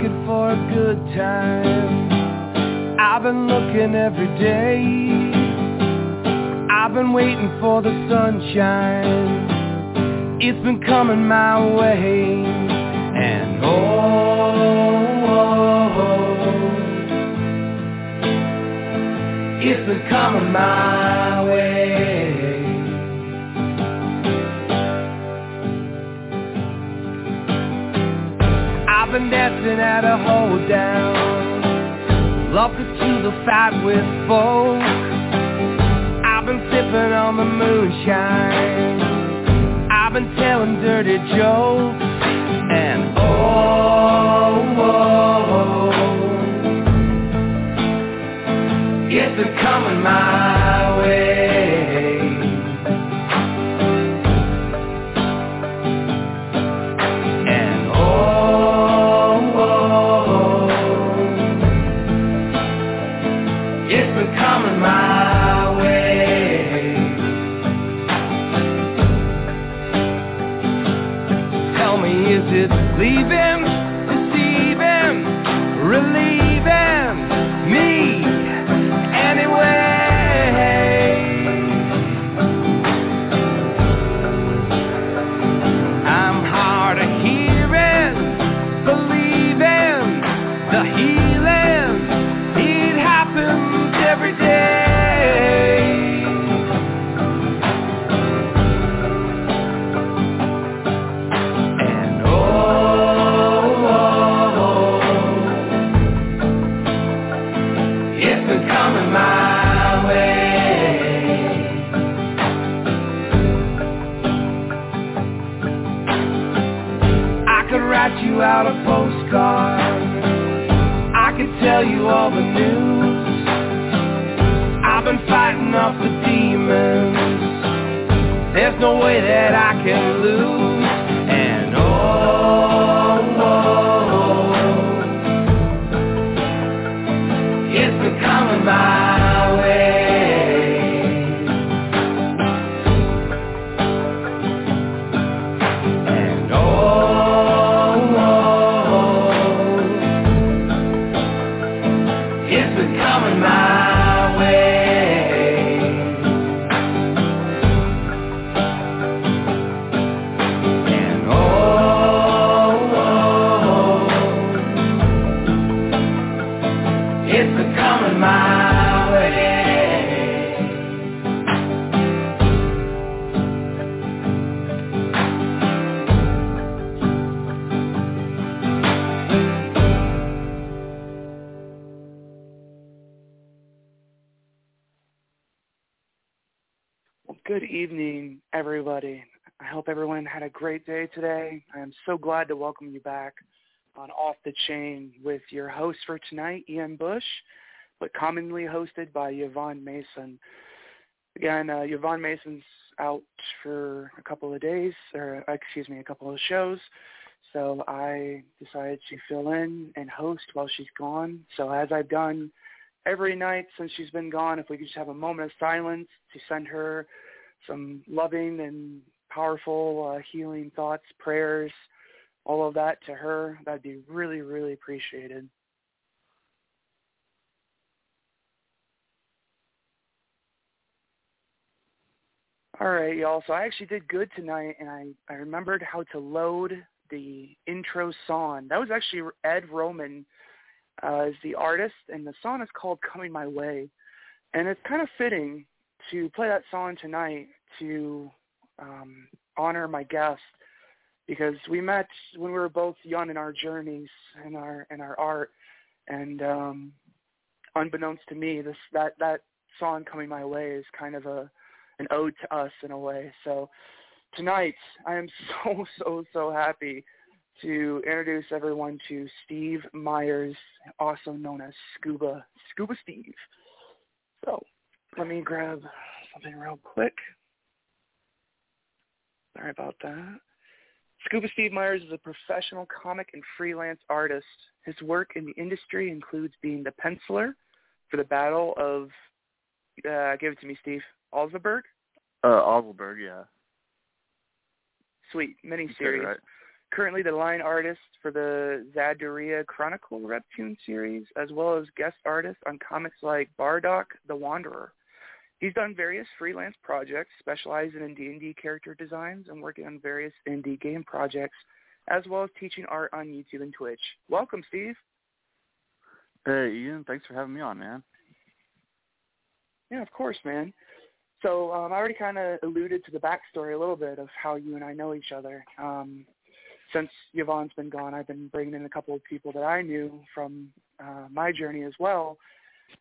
Looking for a good time. I've been looking every day. I've been waiting for the sunshine. It's been coming my way. And oh, oh, oh, oh. it's been coming my way. I've been dancing at a hold down, locked to the fight with folk. I've been sipping on the moonshine. I've been telling dirty jokes, and oh, oh, oh it's been coming my today. I am so glad to welcome you back on Off the Chain with your host for tonight, Ian Bush, but commonly hosted by Yvonne Mason. Again, uh, Yvonne Mason's out for a couple of days, or excuse me, a couple of shows. So I decided to fill in and host while she's gone. So as I've done every night since she's been gone, if we could just have a moment of silence to send her some loving and powerful uh, healing thoughts, prayers, all of that to her, that'd be really, really appreciated. All right, y'all. So I actually did good tonight, and I, I remembered how to load the intro song. That was actually Ed Roman uh, is the artist, and the song is called "Coming My Way," and it's kind of fitting to play that song tonight to um, honor my guest because we met when we were both young in our journeys and our in our art, and um, unbeknownst to me, this that that song "Coming My Way" is kind of a an ode to us in a way. So tonight, I am so so so happy to introduce everyone to Steve Myers, also known as Skooba Skooba Steve. So let me grab something real quick. Sorry about that. Skooba Steve Myers is a professional comic and freelance artist. His work in the industry includes being the penciler for the Battle of, uh, give it to me, Steve, Alzaburg? Uh, Oswald, yeah. Sweet, miniseries. right. currently the line artist for the Zaidura Chronicle webtoon series, as well as guest artist on comics like Bardok the Wanderer. He's done various freelance projects, specializing in D&D character designs and working on various indie game projects, as well as teaching art on YouTube and Twitch. Welcome, Steve. Hey, Ian. Thanks for having me on, man. Yeah, of course, man. So um, I already kind of alluded to the backstory a little bit of how you and I know each other. Um, since Yvonne's been gone, I've been bringing in a couple of people that I knew from uh, my journey as well.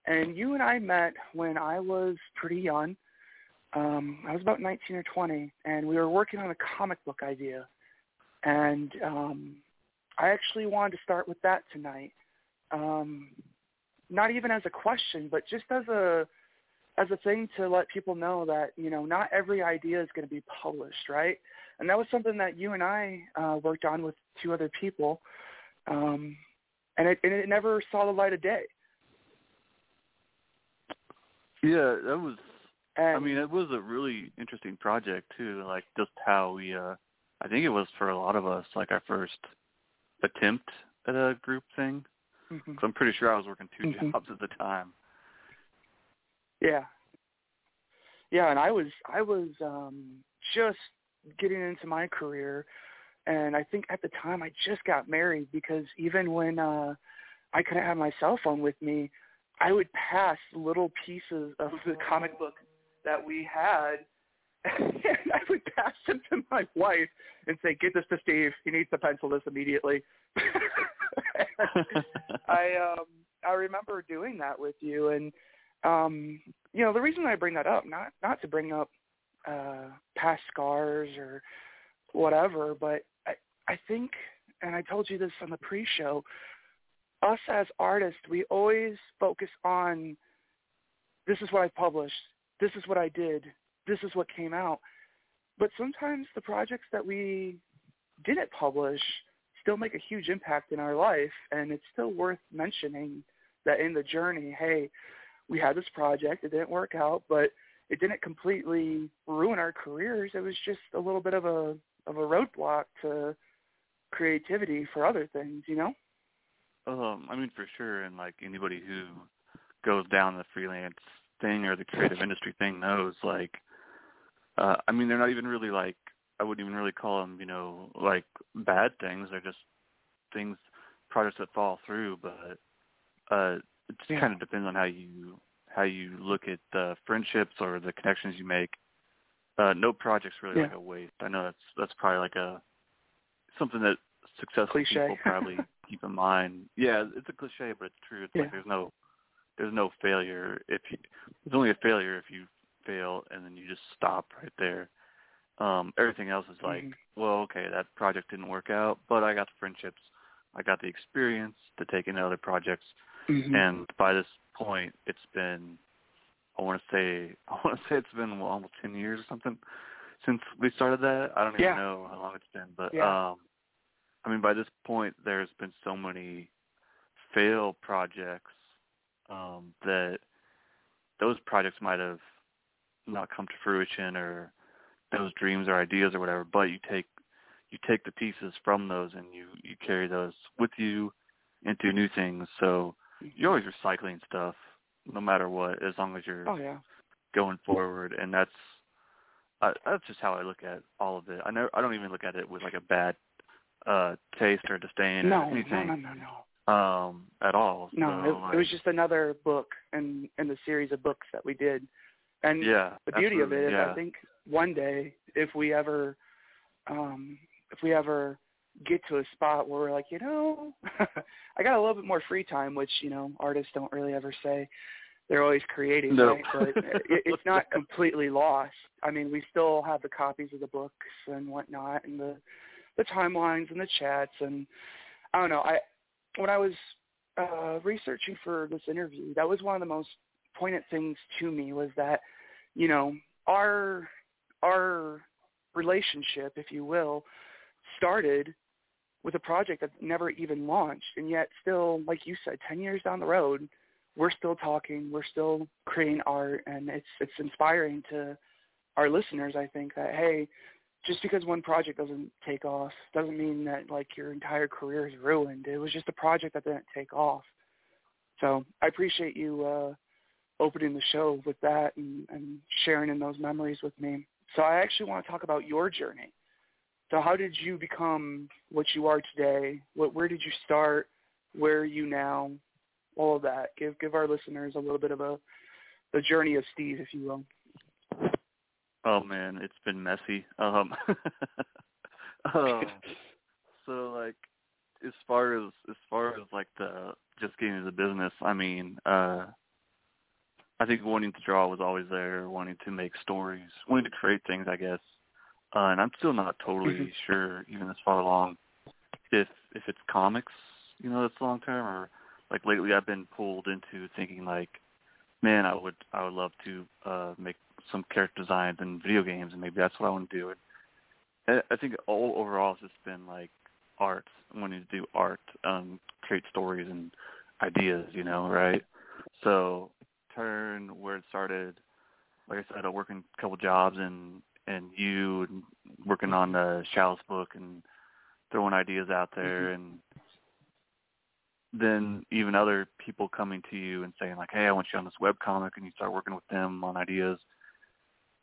And you and I met when I was pretty young. Um, I was about 19 or 20, and we were working on a comic book idea. And um, I actually wanted to start with that tonight. Um, not even as a question, but just as a as a thing to let people know that you know not every idea is going to be published, right? And that was something that you and I uh, worked on with two other people, um, and it and it never saw the light of day. Yeah, that was. And, I mean, it was a really interesting project too. Like just how we. uh I think it was for a lot of us like our first attempt at a group thing. mm-hmm. Cause I'm pretty sure I was working 2 Mhm. jobs at the time. Yeah. Yeah, and I was I was um just getting into my career and I think at the time I just got married because even when uh I couldn't have my cell phone with me, I would pass little pieces of the comic book that we had and I would pass them to my wife and say, Get this to Steve. He needs to pencil this immediately. I um I remember doing that with you and um you know the reason I bring that up not not to bring up uh past scars or whatever but I I think and I told you this on the pre-show us as artists we always focus on this is what I published this is what I did this is what came out but sometimes the projects that we didn't publish still make a huge impact in our life and it's still worth mentioning that in the journey hey we had this project. It didn't work out, but it didn't completely ruin our careers. It was just a little bit of a of a roadblock to creativity for other things, you know? Um, I mean, for sure, and like anybody who goes down the freelance thing or the creative industry thing knows, like, uh, I mean, they're not even really like, I wouldn't even really call them, you know, like bad things. They're just things, projects that fall through, but uh, it just Yeah. kind of depends on how you how you look at the friendships or the connections you make. Uh, no project's really Yeah. like a waste. I know that's that's probably like a something that successful Cliche. people probably keep in mind. Yeah, it's a cliche, but it's true. It's Yeah. like there's no there's no failure if you there's only a failure if you fail and then you just stop right there. Um, everything else is like, Mhm. well, okay, that project didn't work out, but I got the friendships, I got the experience to take into other projects, Mhm. and by this point, it's been I want to say I want to say it's been well, almost ten years or something since we started that. I don't even Yeah. know how long it's been, but Yeah. um, I mean, by this point, there's been so many fail projects um, that those projects might have not come to fruition or those dreams or ideas or whatever. But you take you take the pieces from those and you you carry those with you into new things. So you're always recycling stuff, no matter what, as long as you're Oh yeah. going forward. And that's uh, that's just how I look at all of it. I know I don't even look at it with like a bad uh taste or disdain No, or anything no, no, no. um at all. No, So, it, like, it was just another book in in the series of books that we did. And yeah. the beauty of it is, yeah. I think one day if we ever um if we ever get to a spot where we're like, you know, I got a little bit more free time, which, you know, artists don't really ever say. They're always creating, No. right? But it, it's not completely lost. I mean, we still have the copies of the books and whatnot and the the timelines and the chats and I don't know, I when I was uh researching for this interview, that was one of the most poignant things to me was that, you know, our our relationship, if you will, started with a project that never even launched. And yet still, like you said, ten years down the road, we're still talking, we're still creating art and it's it's inspiring to our listeners, I think, that hey, just because one project doesn't take off doesn't mean that like your entire career is ruined. It was just a project that didn't take off. So I appreciate you uh, opening the show with that and, and sharing in those memories with me. So I actually want to talk about your journey. So how did you become what you are today? What, where did you start? Where are you now? All of that. Give give our listeners a little bit of a the journey of Steve, if you will. Oh man, it's been messy. Um, um so like as far as as far as like the just getting into the business, I mean, uh I think wanting to draw was always there, wanting to make stories, wanting to create things, I guess. Uh, and I'm still not totally mm-hmm. sure, even this far along, if if it's comics, you know, that's long term, or like lately I've been pulled into thinking like, man, I would I would love to uh make some character designs in video games, and maybe that's what I want to do. And I think all overall it's just been like art, wanting to do art, um, create stories and ideas, you know, right? So turn where it started. Like I said, I work in a couple jobs and and you and working on the Chalice book and throwing ideas out there mm-hmm. and then even other people coming to you and saying like, "Hey, I want you on this web comic," and you start working with them on ideas,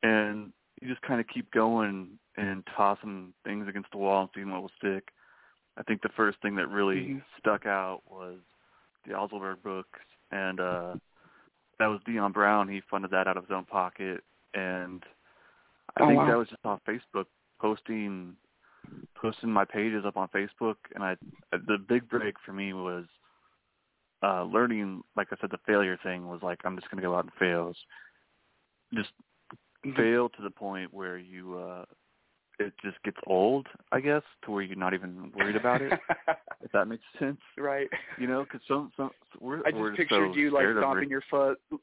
and you just kind of keep going and tossing things against the wall and seeing what will stick. I think the first thing that really mm-hmm. stuck out was the Ozellberg books, and uh, that was Dion Brown. He funded that out of his own pocket, and I oh, think wow. that was just off Facebook posting posting my pages up on Facebook. And I the big break for me was uh learning. Like I said, the failure thing was like I'm just going to go out and fail. Just mm-hmm. fail to the point where you uh it just gets old, I guess, to where you're not even worried about it. if that makes sense, right? You know, because some some we're I just we're pictured so you like stomping your foot.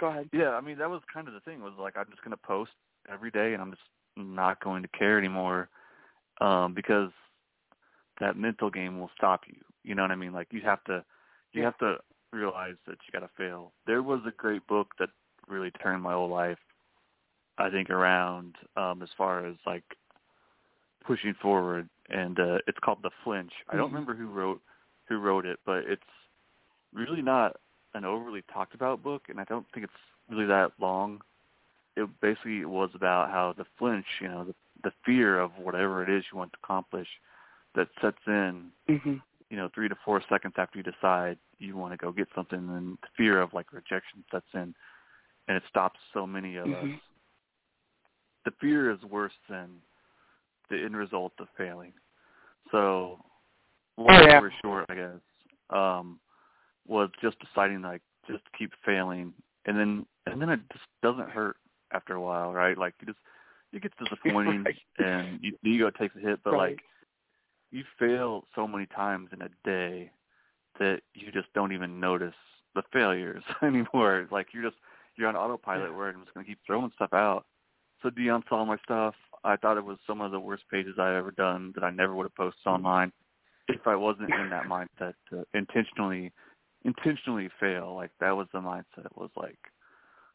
Go ahead. Yeah, I mean that was kind of the thing was like I'm just going to post every day and I'm just not going to care anymore um because that mental game will stop you. You know what I mean? Like you have to you yeah. have to realize that you got to fail. There was a great book that really turned my whole life I think around um as far as like pushing forward and uh it's called The Flinch. I don't mm-hmm. remember who wrote who wrote it, but it's really not an overly talked about book and I don't think it's really that long. It basically was about how the flinch, you know, the the fear of whatever it is you want to accomplish that sets in mm-hmm. you know, three to four seconds after you decide you want to go get something and the fear of like rejection sets in and it stops so many of mm-hmm. us the fear is worse than the end result of failing. So, long oh, yeah. story short, I guess, um, was just deciding like just keep failing, and then and then it just doesn't hurt after a while, right? Like you just it gets disappointing, right. and you, the ego takes a hit, but right. like you fail so many times in a day that you just don't even notice the failures anymore. Like you're just you're on autopilot yeah. where I'm just gonna keep throwing stuff out so Dion saw my stuff. I thought it was some of the worst pages I've ever done that I never would have posted mm-hmm. online if I wasn't in that mindset to intentionally intentionally fail. Like that was the mindset. It was like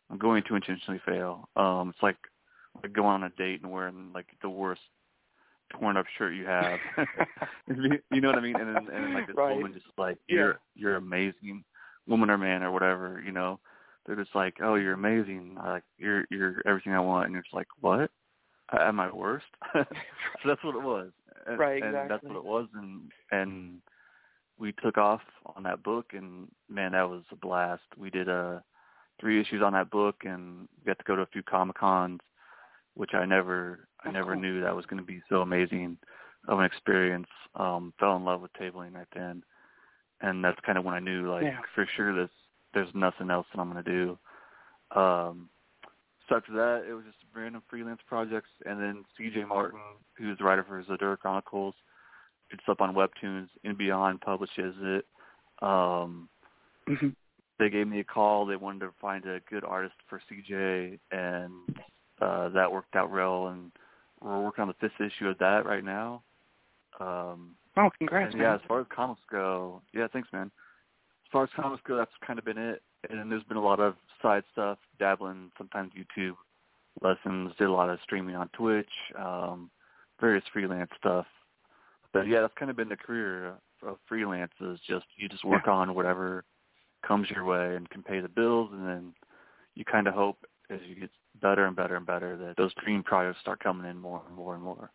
I'm going to intentionally fail. Um it's like like going on a date and wearing like the worst torn up shirt you have. you know what I mean? And then and then like this right. woman just like yeah. you're you're amazing, woman or man or whatever, you know they're just like, "Oh, you're amazing. Like you're you're everything I want," and you're just like, "What? Am I worst?" so that's what it was. And, right, exactly. And that's what it was, and and we took off on that book, and man, that was a blast. We did uh three issues on that book, and got to go to a few comic cons, which I never I never cool. knew that was going to be so amazing of an experience. Um, fell in love with tabling right then, and that's kind of when I knew like yeah. for sure this there's nothing else that I'm going to do. Um, so after that, it was just random freelance projects, and then C.J. Martin, who's the writer for Zaidura Chronicles, it's up on Webtoons. and Beyond publishes it. Um, mm-hmm. They gave me a call. They wanted to find a good artist for CJ, and uh, that worked out well. And we're working on the fifth issue of that right now. Um, oh, congrats! And, yeah, as far as comics go, yeah, thanks, man as far as comics go, that's kind of been it. And then there's been a lot of side stuff, dabbling, sometimes YouTube, lessons, did a lot of streaming on Twitch, um, various freelance stuff. But yeah, that's kind of been the career of freelance is just you just work on whatever comes your way and can pay the bills and then you kind of hope as you get better and better and better that those dream projects start coming in more and more and more.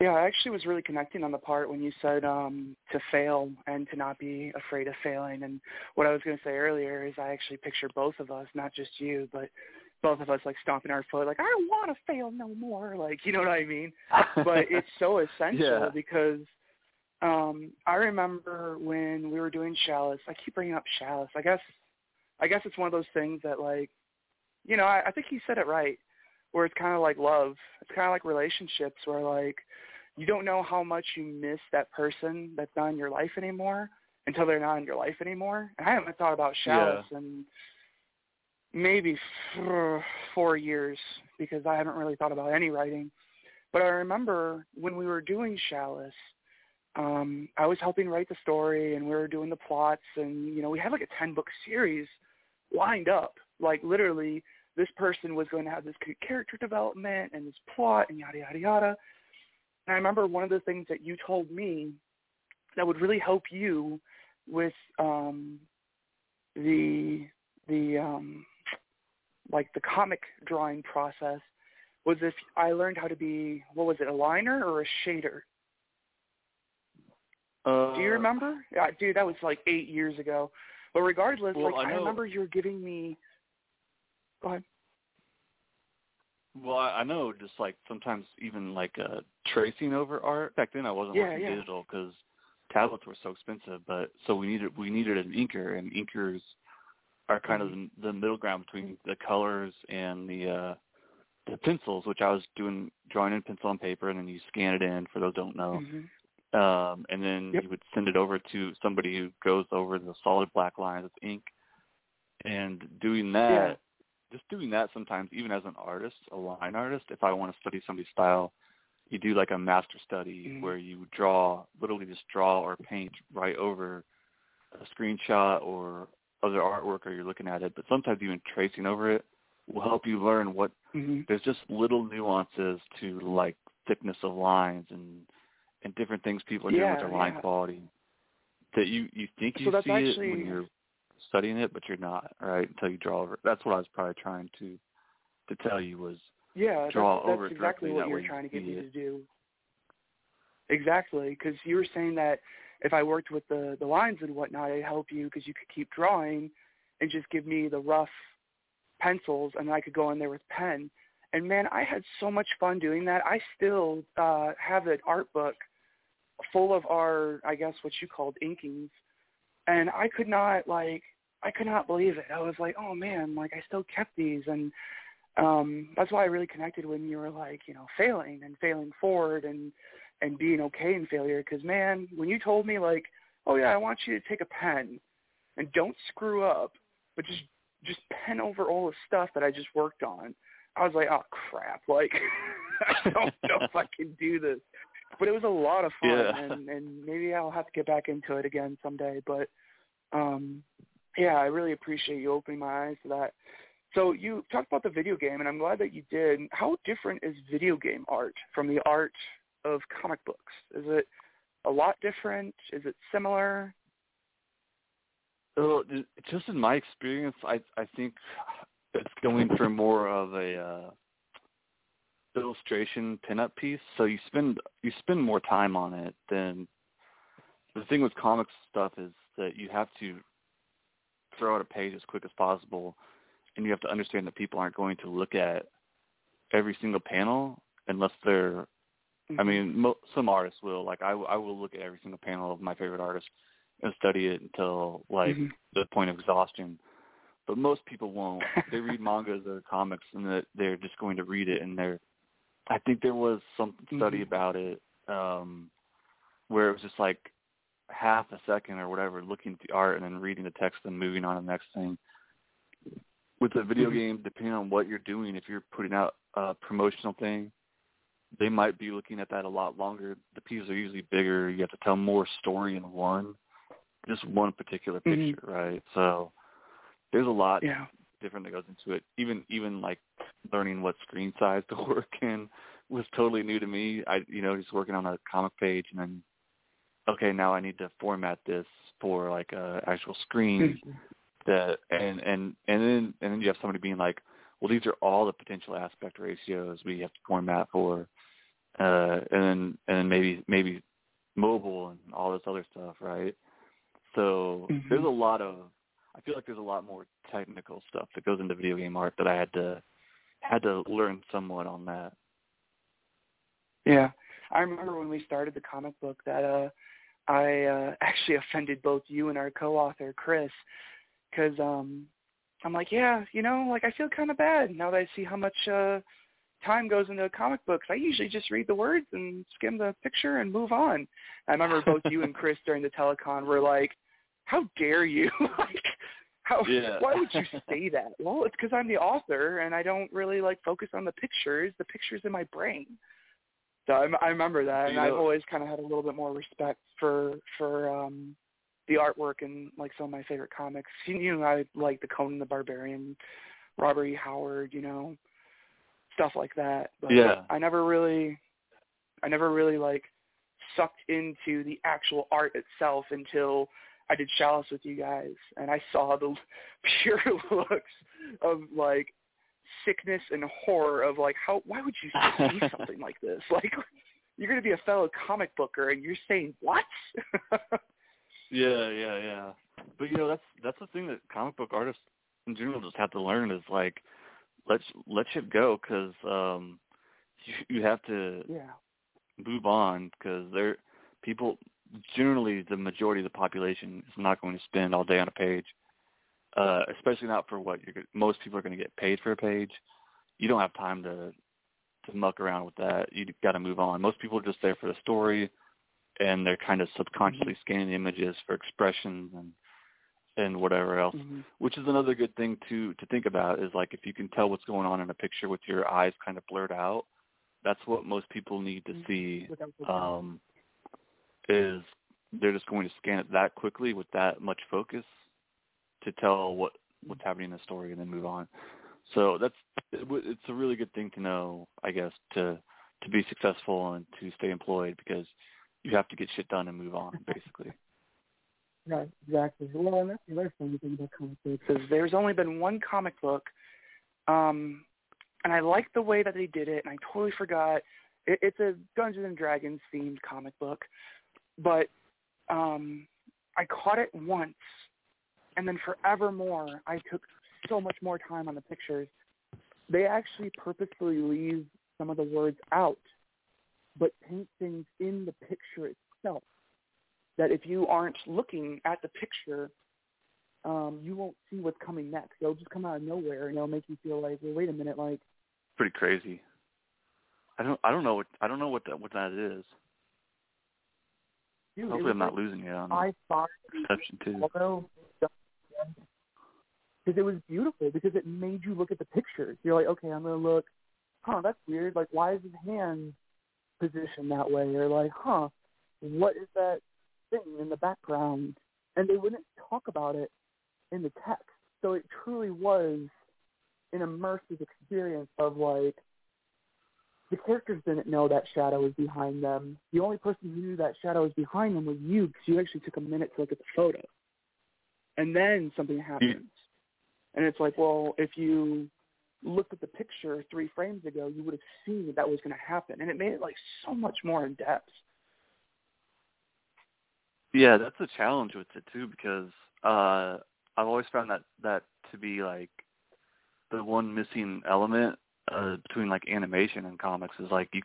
Yeah, I actually was really connecting on the part when you said um to fail and to not be afraid of failing. And what I was going to say earlier is I actually picture both of us, not just you, but both of us like stomping our foot, like I don't want to fail no more. Like you know what I mean? but it's so essential yeah. because um I remember when we were doing Chalice. I keep bringing up Chalice. I guess I guess it's one of those things that like, you know, I, I think he said it right, where it's kind of like love. It's kind of like relationships where like you don't know how much you miss that person that's not in your life anymore until they're not in your life anymore. And I haven't thought about Chalice yeah. in maybe four years because I haven't really thought about any writing. But I remember when we were doing Chalice, um, I was helping write the story and we were doing the plots and, you know, we had like a 10 book series lined up. Like literally this person was going to have this character development and this plot and yada, yada, yada. And I remember one of the things that you told me that would really help you with um, the the um, like the comic drawing process was if I learned how to be what was it a liner or a shader? Uh, Do you remember? Yeah, dude, that was like eight years ago. But regardless, well, like I, I, remember you were giving me. Go ahead. Well, I, I know just like sometimes even like uh tracing over art. Back then, I wasn't Yeah, working yeah. digital because tablets were so expensive. But so we needed we needed an inker, and inkers are kind of Mm-hmm. the, the middle ground between the colors and the uh the pencils, which I was doing drawing in pencil and paper, and then you scan it in. For those who don't know, Mhm. Um, and then Yep. you would send it over to somebody who goes over the solid black lines with ink. And doing that, Yeah. just doing that sometimes, even as an artist, a line artist, if I want to study somebody's style, you do like a master study Mhm. where you draw, literally just draw or paint right over a screenshot or other artwork, or you're looking at it. But sometimes even tracing over it will help you learn what Mhm. there's just little nuances to like thickness of lines and and different things people are doing with their line yeah. quality that you you think you that's see it when you're studying it, but you're not, right? Until you draw over. That's what I was probably trying to to tell you was Yeah, draw that's, over that's exactly what you were trying to get me to do. Exactly, because you were saying that if I worked with the the lines and whatnot, it'd help you because you could keep drawing and just give me the rough pencils, and I could go in there with pen. And man, I had so much fun doing that. I still uh, have an art book full of our, I guess, what you called inkings, and I could not like, I could not believe it. I was like, oh man, like I still kept these, and um that's why I really connected when you were like, you know, failing and failing forward and and being okay in failure. Because man, when you told me like, oh yeah, I want you to take a pen and don't screw up, but just just pen over all the stuff that I just worked on. I was like, oh crap, like I don't know if I can do this. But it was a lot of fun, Yeah. and and maybe I'll have to get back into it again someday. But um yeah, I really appreciate you opening my eyes to that. So you talked about the video game, and I'm glad that you did. How different is video game art from the art of comic books? Is it a lot different? Is it similar? Well, just in my experience, I I think it's going for more of a uh, illustration pinup piece. So you spend you spend more time on it than the thing with comics stuff is that you have to throw out a page as quick as possible, and you have to understand that people aren't going to look at every single panel unless they're I mean, mo- some artists will. Like, I, I will look at every single panel of my favorite artist and study it until like Mhm. the point of exhaustion. But most people won't. they read mangas or comics, and that they're just going to read it. And they're, I think there was some study Mhm. about it um where it was just like half a second or whatever, looking at the art and then reading the text and moving on to the next thing. With a video Mhm. game, depending on what you're doing, if you're putting out a promotional thing, they might be looking at that a lot longer. The pieces are usually bigger. You have to tell more story in one, just one particular Mhm. picture, right? So there's a lot Yeah. different that goes into it. Even even like learning what screen size to work in was totally new to me. I you know just working on a comic page and then okay now I need to format this for like a actual screen Mm-hmm. that and and and then and then you have somebody being like, well these are all the potential aspect ratios we have to format for, uh and then and then maybe maybe mobile and all this other stuff, right? So Mhm. there's a lot of I feel like there's a lot more technical stuff that goes into video game art that I had to had to learn somewhat on that. Yeah, I remember when we started the comic book that uh, I uh, actually offended both you and our co-author Chris, because um, I'm like, yeah, you know, like I feel kind of bad now that I see how much uh, time goes into comic books. I usually just read the words and skim the picture and move on. I remember both you and Chris during the telecon were like, how dare you? like, how? Yeah. Why would you say that? Well, it's because I'm the author and I don't really like focus on the pictures. The pictures in my brain. So I, I remember that, and I've always kind of had a little bit more respect for for um the artwork in like some of my favorite comics. You, you know, I like the Conan the Barbarian, Robert E. Howard, you know, stuff like that. But Yeah. I never really, I never really like sucked into the actual art itself until I did Chalice with you guys, and I saw the pure looks of like sickness and horror of like how why would you say something like this? Like you're going to be a fellow comic booker and you're saying what? Yeah, yeah, yeah. But you know, that's that's the thing that comic book artists in general just have to learn is like let's let shit go because um, you you have to yeah. move on because they're people generally the majority of the population is not going to spend all day on a page, uh, especially not for what you're. Most people are going to get paid for a page. You don't have time to to muck around with that. You got to move on. Most people are just there for the story, and they're kind of subconsciously scanning the images for expressions and and whatever else. Mhm. Which is another good thing to to think about is like if you can tell what's going on in a picture with your eyes kind of blurred out, that's what most people need to Mhm. see. Um, is they're just going to scan it that quickly with that much focus to tell what what's happening in the story and then move on. So that's it's a really good thing to know, I guess, to to be successful and to stay employed because you have to get shit done and move on, basically. Right, exactly. Well, and that's the other thing about comic books is there's only been one comic book, um, and I like the way that they did it, and I totally forgot. It, it's a Dungeons and Dragons themed comic book, but um, I caught it once, and then forevermore I took so much more time on the pictures. They actually purposefully leave some of the words out, but paint things in the picture itself that if you aren't looking at the picture, um, you won't see what's coming next. It'll just come out of nowhere, and it'll make you feel like, well, wait a minute, like, Pretty crazy. I don't I don't know what I don't know what that what that is. Dude, Hopefully I'm not losing you on I thought perception too. although because it was beautiful because it made you look at the pictures. You're like, okay, I'm gonna look. Huh, that's weird. Like, why is his hand positioned that way? Or like, huh, what is that thing in the background? And they wouldn't talk about it in the text. So it truly was an immersive experience of like the characters didn't know that shadow was behind them. The only person who knew that shadow was behind them was you because you actually took a minute to look at the photo. And then something happens. And it's like, well, if you looked at the picture three frames ago, you would have seen that that was going to happen. And it made it like so much more in depth. Yeah, that's a challenge with it too because uh I've always found that that to be like the one missing element uh between like animation and comics is like you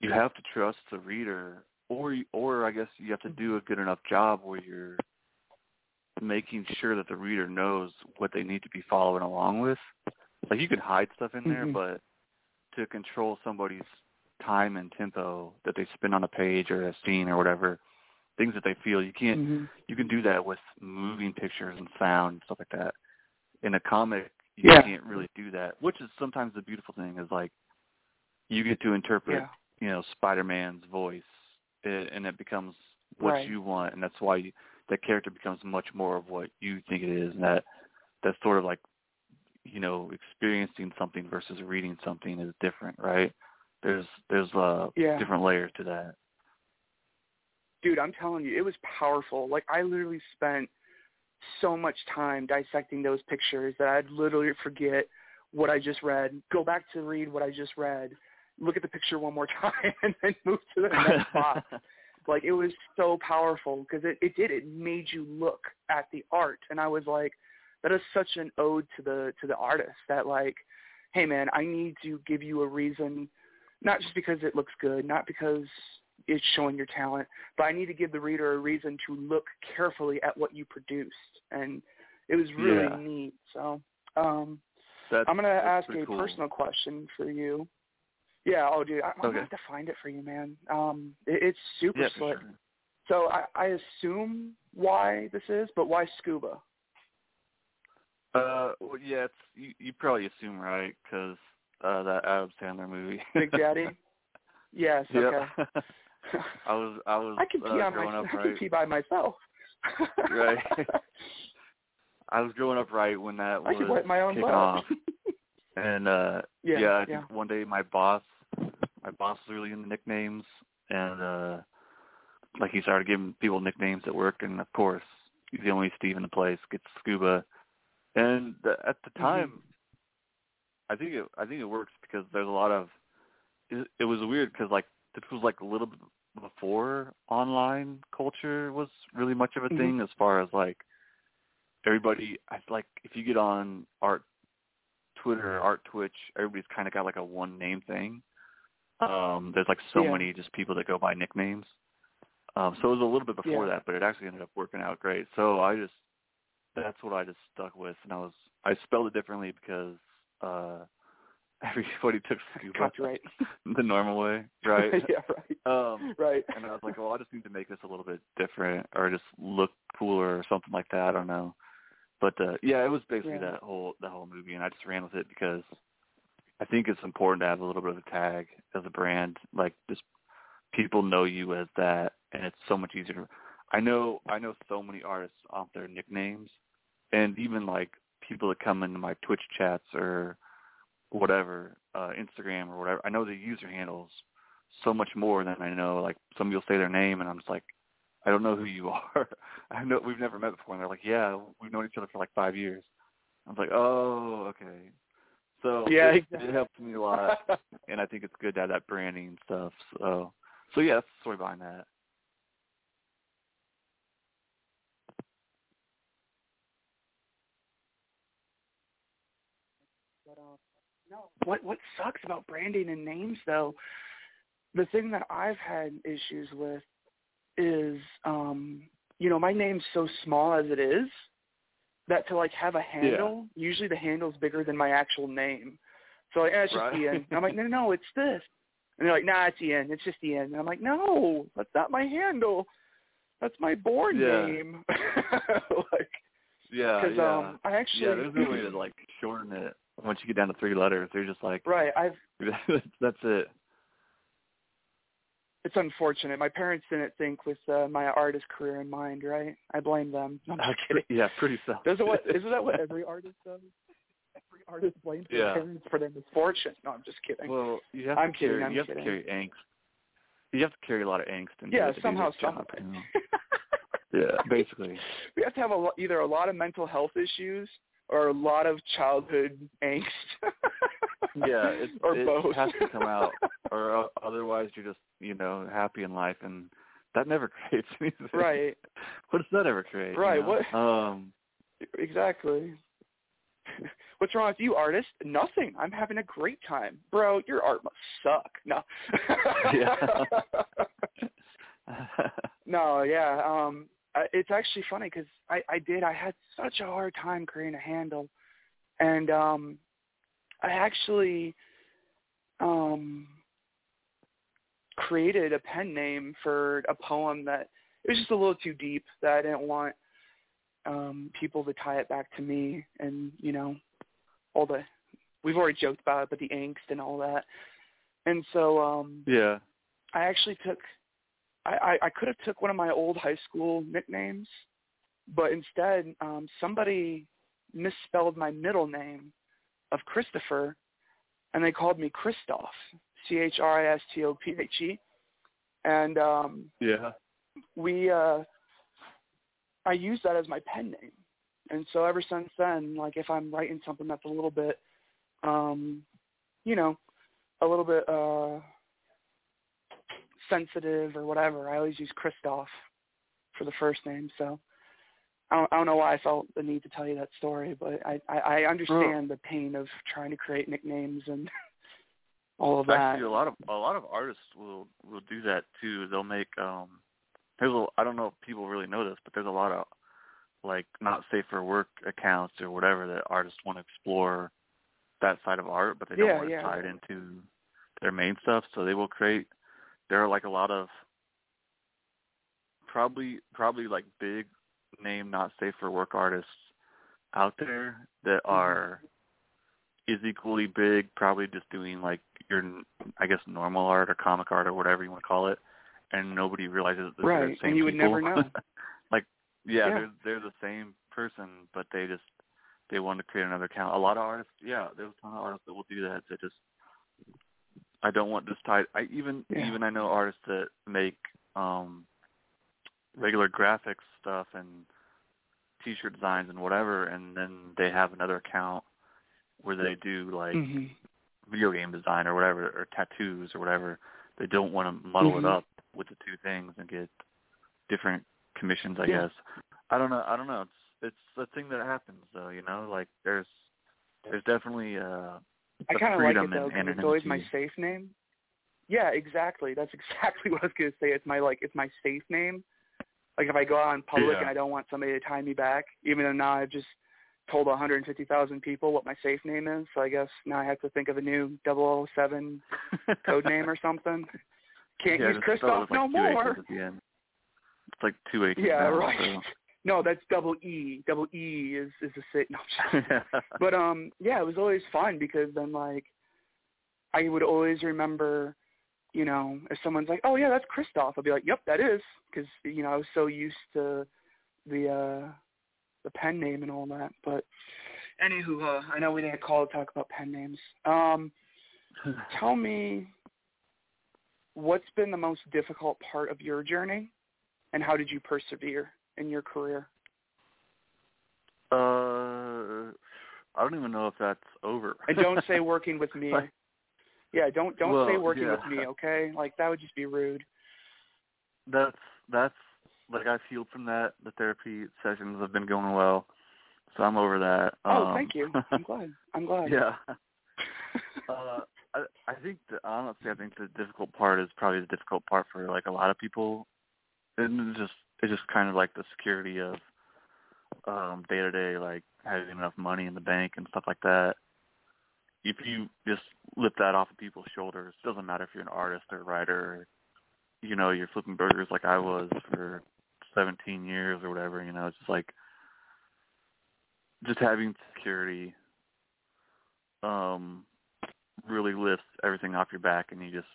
you have to trust the reader or you- or I guess you have to do a good enough job where you're making sure that the reader knows what they need to be following along with. Like you can hide stuff in there, Mhm. but to control somebody's time and tempo that they spend on a page or a scene or whatever, things that they feel, you can't Mm-hmm. you can do that with moving pictures and sound and stuff like that. In a comic, you Yeah. can't really do that, which is sometimes the beautiful thing is like you get to interpret, Yeah. you know, Spider-Man's voice, and it becomes what Right. you want, and that's why you, that character becomes much more of what you think it is, and that that's sort of like you know experiencing something versus reading something is different, right? There's there's uh Yeah. different layers to that. dude, I'm telling you, it was powerful. Like I literally spent so much time dissecting those pictures that I'd literally forget what I just read, go back to read what I just read, look at the picture one more time, and then move to the next box. Like it was so powerful because it, it did. It made you look at the art, and I was like, that is such an ode to the to the artist. That like, hey man, I need to give you a reason, not just because it looks good, not because it's showing your talent, but I need to give the reader a reason to look carefully at what you produced, and it was really Yeah. neat. So, um, That's, I'm gonna ask a cool. personal question for you. Yeah, oh dude, I, I'm Okay. have to find it for you, man. Um, it, it's super yeah, slick. sure. So I, I assume why this is, but why Skooba? Uh, well, yeah, it's you. You probably assume right because uh, that Adam Sandler movie. Big Daddy. yes. yeah. Okay. I was I was I can pee uh, on growing myself. up I can right. pee by myself. Right. I was growing up right when that I was can wipe my own kicking butt. off, and uh Yeah, yeah, I yeah. think one day my boss, my boss was really into nicknames, and uh like he started giving people nicknames at work, and of course he's the only Steve in the place gets Skooba, and the, at the Mm-hmm. time, I think it I think it works because there's a lot of it, it was weird because like this was like a little bit before online culture was really much of a Mhm. thing as far as like everybody I like if you get on art Twitter or art Twitch, everybody's kind of got like a one name thing. Um, there's like so Yeah. many just people that go by nicknames. Um, so it was a little bit before Yeah. that, but it actually ended up working out great. So I just that's what I just stuck with, and I was I spelled it differently because uh everybody took scuba Copyright. the normal way, right? yeah. Right. Um, Right. and I was like, well, I just need to make this a little bit different or just look cooler or something like that. I don't know. But uh yeah, it was basically Yeah. that whole that whole movie and I just ran with it because I think it's important to have a little bit of a tag as a brand. Like just people know you as that and it's so much easier I know I know so many artists off their nicknames and even like people that come into my Twitch chats or whatever, uh Instagram or whatever. I know the user handles so much more than I know. Like somebody will say their name, and I'm just like, I don't know who you are. I know we've never met before. And they're like, Yeah, we've known each other for like five years. I'm like, Oh, okay. So Yeah, it, exactly. it helps me a lot, and I think it's good to have that branding stuff. So, so yeah, that's the story behind that. But, uh, no. What what sucks about branding and names though, the thing that I've had issues with is um you know, my name's so small as it is that to like have a handle, usually the handle's bigger than my actual name. So like, eh, it's just Right. Ian. And I'm like, no, no, no, it's this. And they're like, nah, it's Ian. It's just Ian. And I'm like, no, that's not my handle. That's my born Yeah. name. like, Yeah, yeah. um, I actually yeah, there's no way to like shorten it. Once you get down to three letters, they're just like, right. I've that's it. it's unfortunate. My parents didn't think with uh, my artist career in mind, right? I blame them. No, I'm just kidding. yeah, pretty selfish. Isn't, what isn't that what every artist does? Every artist blames Yeah. their parents for their misfortune. No, I'm just kidding. Well, you have I'm to kidding, carry, I'm you have kidding. to carry angst. You have to carry a lot of angst and yeah, to do somehow, this you know? Yeah, basically. we have to have a, either a lot of mental health issues or a lot of childhood angst. Yeah, it, or it both. has to come out, or otherwise you're just you know happy in life, and that never creates anything. right. What does that ever create? you Right, know? what- Um. Exactly. What's wrong with you, artist? Nothing. I'm having a great time, bro. Your art must suck. No. Yeah. no, yeah. Um, I- it's actually funny because I, I did. I had such a hard time creating a handle, and um, I actually um created a pen name for a poem that it was just a little too deep that I didn't want um people to tie it back to me and you know all the we've already joked about it but the angst and all that and so um yeah. I actually took I, I, I could have took one of my old high school nicknames, but instead um somebody misspelled my middle name of Christopher, and they called me Christoph, C H R I S T O P H E, and um, yeah, we uh, I use that as my pen name, and so ever since then, like if I'm writing something that's a little bit, um, you know, a little bit uh, sensitive or whatever, I always use Christoph for the first name. So I don't, I don't know why I felt the need to tell you that story, but I I, I understand oh. the pain of trying to create nicknames and all of that. Actually, a lot of a lot of artists will will do that too. They'll make um there's a I don't know if people really know this, but there's a lot of like not safe for work accounts or whatever that artists want to explore that side of art, but they don't yeah, want to yeah. tie it into their main stuff. So they will create. There are like a lot of probably probably like big name not safe for work artists out there that Mm-hmm. are is equally big, probably just doing like your I guess normal art or comic art or whatever you want to call it, and nobody realizes that right, they're the same and you would never know. like yeah, Yeah. they're they're the same person, but they just they want to create another account. A lot of artists, yeah, there's a ton of artists that will do that. That just I don't want this tied. I even Yeah. even I know artists that make um regular graphics stuff and t-shirt designs and whatever, and then they have another account where they do like hmm video game design or whatever, or tattoos or whatever. They don't want to muddle Mhm. it up with the two things and get different commissions. I Yeah. guess I don't know. I don't know. It's it's a thing that happens though. You know, like there's there's definitely uh I kind of like it though and because it's always my safe name. Yeah, exactly. That's exactly what I was gonna say. It's my like it's my safe name. Like if I go out in public Yeah. and I don't want somebody to tie me back, even though now I've just told 150,000 people what my safe name is, so I guess now I have to think of a new 007 code name or something. Can't yeah, use Christoph like, no more. At the end. It's like two H's. Yeah, now, right. No, that's double E. Double E is is a sit. No, I'm just So. but um yeah it was always fun because then like i would always remember you know if someone's like oh yeah that's christoph i'll be like yep that is because you know i was so used to the uh the pen name and all that but anywho uh, i know we didn't call to talk about pen names um tell me what's been the most difficult part of your journey and how did you persevere in your career uh, I don't even know if that's over. and don't say working with me yeah don't don't say working yeah. with me okay like that would just be rude that's that's like I've healed from that. The therapy sessions have been going well, so I'm over that. oh um, thank you i'm glad i'm glad yeah. uh, I I think that honestly, I think the difficult part is probably the difficult part for like a lot of people, and just it's just kind of like the security of um day to day, like having enough money in the bank and stuff like that. If you just lift that off of people's shoulders, it doesn't matter if you're an artist or a writer, you know, you're flipping burgers like I was for 17 years or whatever. You know, it's just like just having security um really lifts everything off your back and you just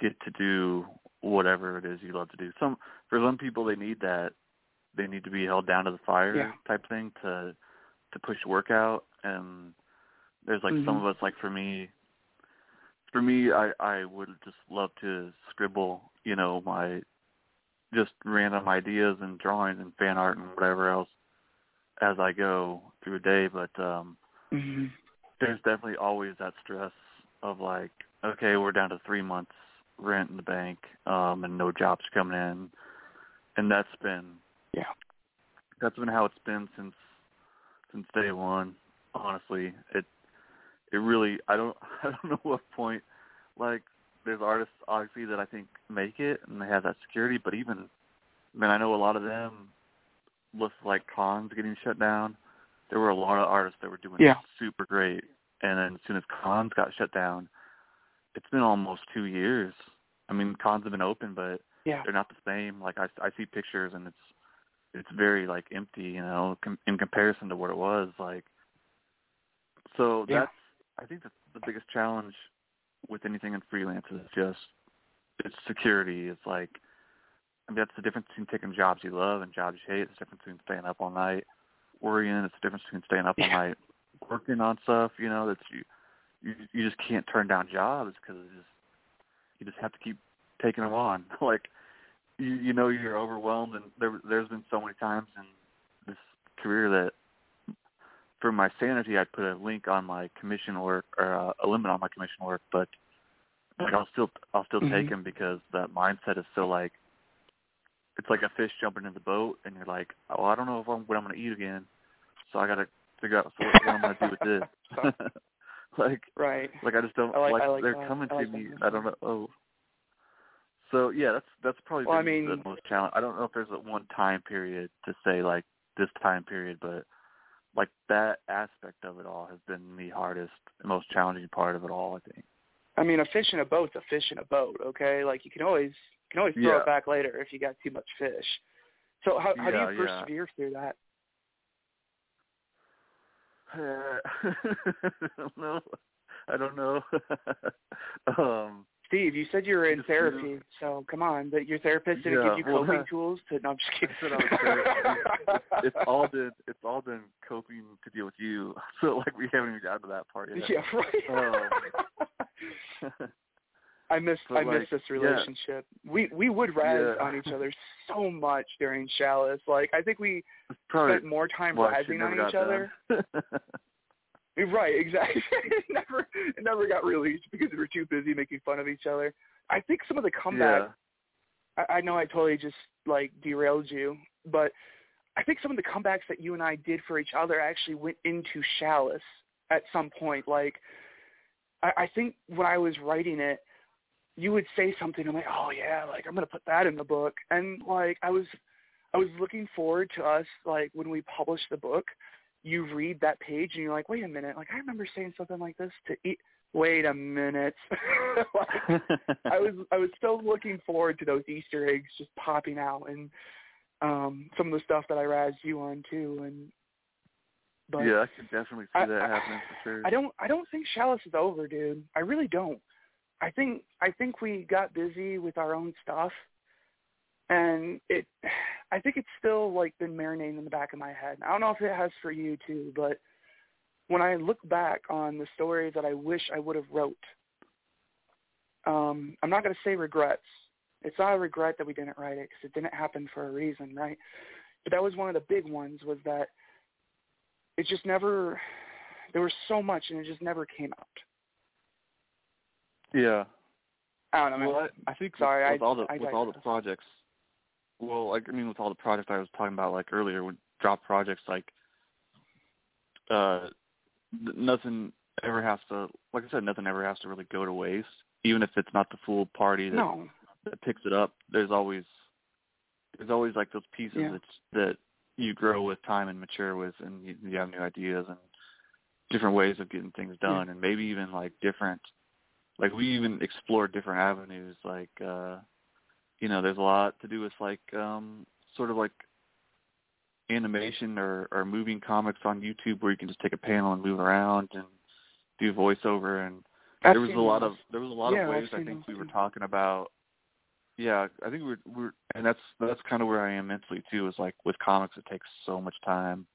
get to do whatever it is you love to do. Some for some people they need that they need to be held down to the fire Yeah. type thing to to push work out and there's like some Mhm. of us like for me for me I I would just love to scribble, you know, my just random ideas and drawings and fan art and whatever else as I go through a day, but um hmm there's definitely always that stress of like, okay, we're down to three months rent in the bank, um, and no jobs coming in, and that's been Yeah. that's been how it's been since since day one. Honestly, it it really I don't I don't know what point like there's artists obviously that I think make it and they have that security, but even man, I know a lot of them with like cons getting shut down. There were a lot of artists that were doing Yeah. super great, and then as soon as cons got shut down, it's been almost two years. I mean, cons have been open, but Yeah. they're not the same. Like I, I see pictures, and it's it's very like empty, you know, com- in comparison to what it was. Like, so Yeah. that's I think that's the biggest challenge with anything in freelance is just it's security. It's like I mean, that's the difference between taking jobs you love and jobs you hate. It's the difference between staying up all night worrying. It's the difference between staying up all night working on stuff, you know, that's you you you just can't turn down jobs because just you just have to keep taking them on. like you you know you're overwhelmed, and there there's been so many times in this career that for my sanity, I'd put a link on my commission work or uh, a limit on my commission work, but like I'll still I'll still mm-hmm. take them because that mindset is still like it's like a fish jumping in the boat, and you're like, oh, I don't know if I'm what I'm going to eat again, so I got to figure out what, what I'm going to do with this. like, right? Like I just don't I like, like, I like they're that. coming to me. I don't know. Oh, so yeah, that's that's probably Well, I mean- the most challenge. I don't know if there's a one time period to say like this time period, but like that aspect of it all has been the hardest, and most challenging part of it all. I think. I mean, a fish in a boat's a fish in a boat. Okay, like you can always you can always throw Yeah. it back later if you got too much fish. So how how Yeah, do you yeah. persevere through that? I don't know. I don't know. um, Steve, you said you were in therapy, so come on. But your therapist didn't Yeah, give you well, coping tools to? No, I'm just kidding. I said I was it's all been it's all been coping to deal with you. So like we haven't even gotten to that part yet. yeah, right. I miss But, I miss like, this yeah. relationship. We we would razz Yeah. on each other so much during Chalice. Like I think we probably spent more time razzing on each other. Right, exactly. it never it never got released because we were too busy making fun of each other. I think some of the comebacks yeah. I, I know I totally just like derailed you, but I think some of the comebacks that you and I did for each other actually went into Chalice at some point. Like, I, I think when I was writing it, you would say something. I'm like, oh yeah, like I'm gonna put that in the book, and like I was, I was looking forward to us like when we publish the book. You read that page and you're like, wait a minute, like I remember saying something like this to eat. Wait a minute. like, I was I was still looking forward to those Easter eggs just popping out and um some of the stuff that I razzed you on too and but yeah, I could definitely see I- that I- happening for sure. I don't I don't think Chalice is over, dude. I really don't. I think I think we got busy with our own stuff and it I think it's still like been marinating in the back of my head. I don't know if it has for you too, but when I look back on the story that I wish I would have wrote, um, I'm not going to say regrets. It's not a regret that we didn't write it because it didn't happen for a reason, right? But that was one of the big ones was that it just never. There was so much and it just never came out. Yeah. I don't know. man. Well, I, I think Sorry, with, with I- all the I with all the projects. Well, like I mean, with all the projects I was talking about like earlier, with drop projects, like uh, nothing ever has to. Like I said, nothing ever has to really go to waste. Even if it's not the full party that no. that picks it up, there's always there's always like those pieces Yeah. that that you grow with time and mature with, and you, you have new ideas and different ways of getting things done, and maybe even like different. Like we even explored different avenues. Like uh, you know, there's a lot to do with like um, sort of like animation or or moving comics on YouTube where you can just take a panel and move around and do voiceover and I've there was a lot those. of there was a lot Yeah, of ways I think those we were talking about. Yeah, I think we're we're and that's that's kind of where I am mentally too. Is like with comics, it takes so much time.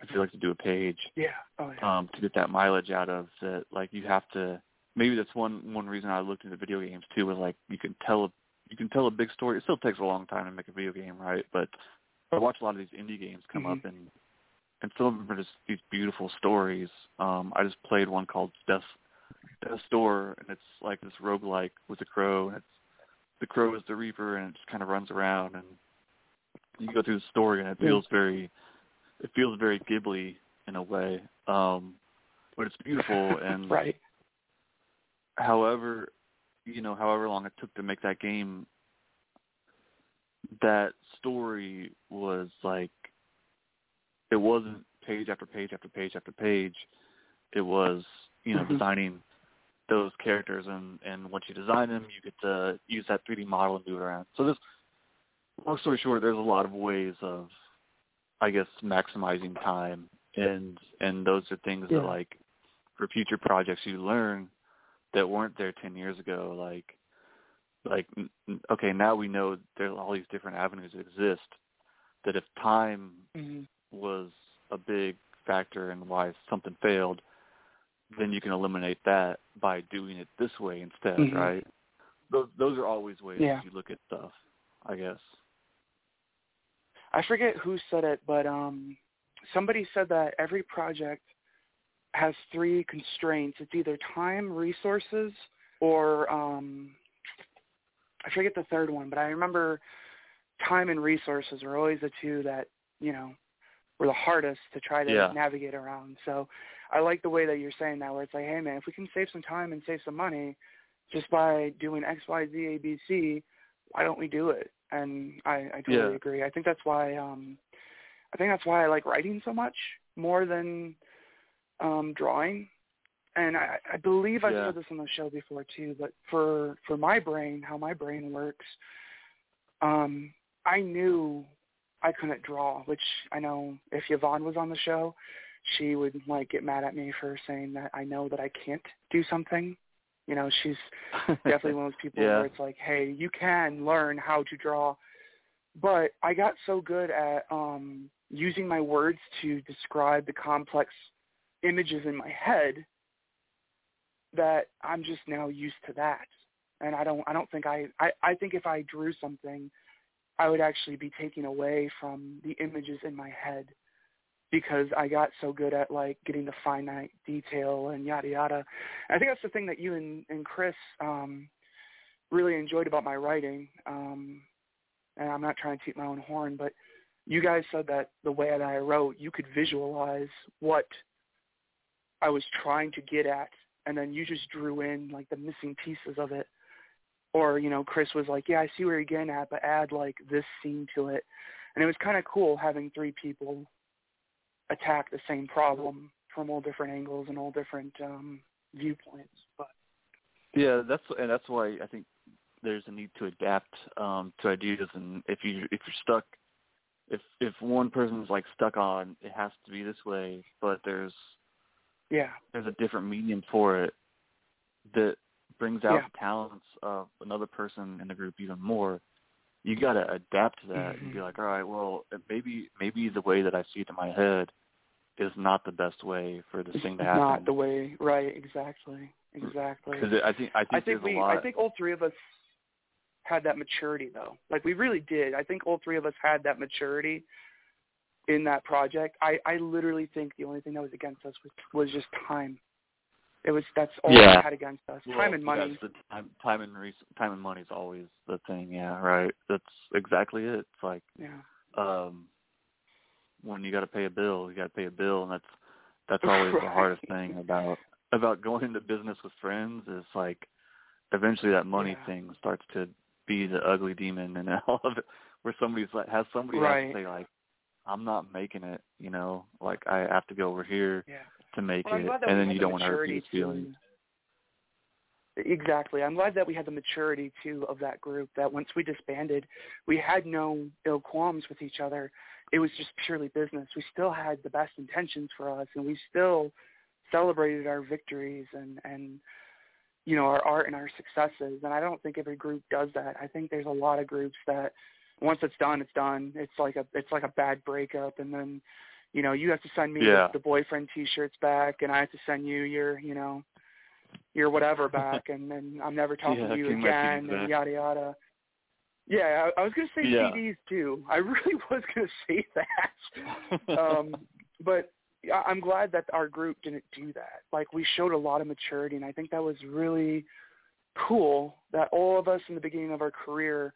I feel like to do a page Yeah. Oh yeah. um, to get that mileage out of that. Like you have to. Maybe that's one one reason I looked into video games too. Was like you can tell a you can tell a big story. It still takes a long time to make a video game, right? But I watch a lot of these indie games come Mhm. up and and some of them are just these beautiful stories. Um, I just played one called Death Death Door, and it's like this roguelike with a crow, and it's the crow is the reaper, and it just kind of runs around, and you go through the story, and it feels very, it feels very Ghibli in a way, um, but it's beautiful, and right. However, you know, however long it took to make that game, that story was like, it wasn't page after page after page after page. It was, you know, Mhm. designing those characters, and and once you design them, you get to use that 3D model and move it around. So this, long story short, there's a lot of ways of, I guess, maximizing time, and and those are things Yeah. that like, for future projects you learn that weren't there 10 years ago like like okay now we know there are all these different avenues that exist that if time hmm was a big factor and why something failed, then you can eliminate that by doing it this way instead, mm-hmm. right? Those those are always ways yeah. you look at stuff, I guess. I forget who said it, but um somebody said that every project has three constraints. It's either time, resources, or um I forget the third one, but I remember time and resources are always the two that, you know, were the hardest to try to yeah. navigate around. So I like the way that you're saying that where it's like, hey man, if we can save some time and save some money just by doing X, Y, Z, A, B, C, why don't we do it? And I, I totally yeah. agree. I think that's why um I think that's why I like writing so much more than um drawing. And I, I believe I've yeah. said this on the show before too, but for for my brain, how my brain works, um, I knew I couldn't draw, which I know if Yvonne was on the show, she would like get mad at me for saying that I know that I can't do something. You know, she's definitely one of those people yeah. where it's like, hey, you can learn how to draw. But I got so good at um using my words to describe the complex images in my head that I'm just now used to that. And I don't I don't think I I, I think if I drew something I would actually be taking away from the images in my head because I got so good at like getting the finite detail and yada yada. And I think that's the thing that you and, and Chris um really enjoyed about my writing. Um and I'm not trying to toot my own horn, but you guys said that the way that I wrote, you could visualize what I was trying to get at and then you just drew in like the missing pieces of it. Or you know chris was like yeah i see where you're getting at but add like this scene to it. And it was kind of cool having three people attack the same problem from all different angles and all different um viewpoints but yeah that's and that's why i think there's a need to adapt um to ideas. And if you if you're stuck if if one person's like stuck on it has to be this way but there's yeah. There's a different medium for it that brings out yeah. the talents of another person in the group even more. You got to adapt to that mm-hmm. and be like all right well maybe maybe the way that i see it in my head is not the best way for this it's thing to happen. not the way right exactly exactly. Because i think i think, I think we i think all three of us had that maturity though. Like we really did. I think all three of us had that maturity in that project i i literally think the only thing that was against us was was just time it was that's all yeah. we had against us. well, time and money. Yes, the time, time and res- time and money is always the thing. Yeah, right. That's exactly it. It's like yeah. um when you got to pay a bill, you got to pay a bill, and that's that's always right. the hardest thing about about going into business with friends is like eventually that money Yeah. thing starts to be the ugly demon and all of it where somebody's like has somebody Right. has to say like I'm not making it, you know, like I have to go over here Yeah. to make Well, it, and then you don't want to hurt people's feelings. Exactly. I'm glad that we had the maturity too of that group. That once we disbanded, we had no ill qualms with each other. It was just purely business. We still had the best intentions for us, and we still celebrated our victories and and you know our art and our successes. And I don't think every group does that. I think there's a lot of groups that once it's done, it's done. It's like a it's like a bad breakup, and then you know you have to send me Yeah. the, boyfriend T-shirts back, and I have to send you your you know your whatever back, and then I'm never talking Yeah, to you again, and yada yada. Yeah, I, I was gonna say Yeah. CDs too. I really was gonna say that, um, but I- I'm glad that our group didn't do that. Like we showed a lot of maturity, and I think that was really cool that all of us in the beginning of our career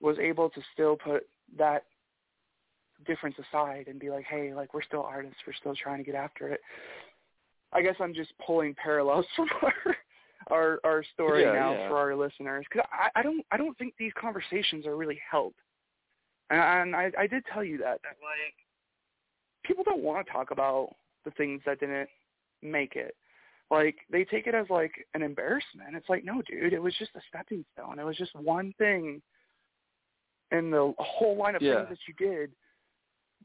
was able to still put that difference aside and be like, hey, like we're still artists, we're still trying to get after it. I guess I'm just pulling parallels from our our, our story Yeah, now yeah. for our listeners because I, I don't I don't think these conversations are really help, and, and I I did tell you that that like people don't want to talk about the things that didn't make it. Like they take it as like an embarrassment. It's like no, dude, it was just a stepping stone. It was just one thing in the whole line of Yeah. things that you did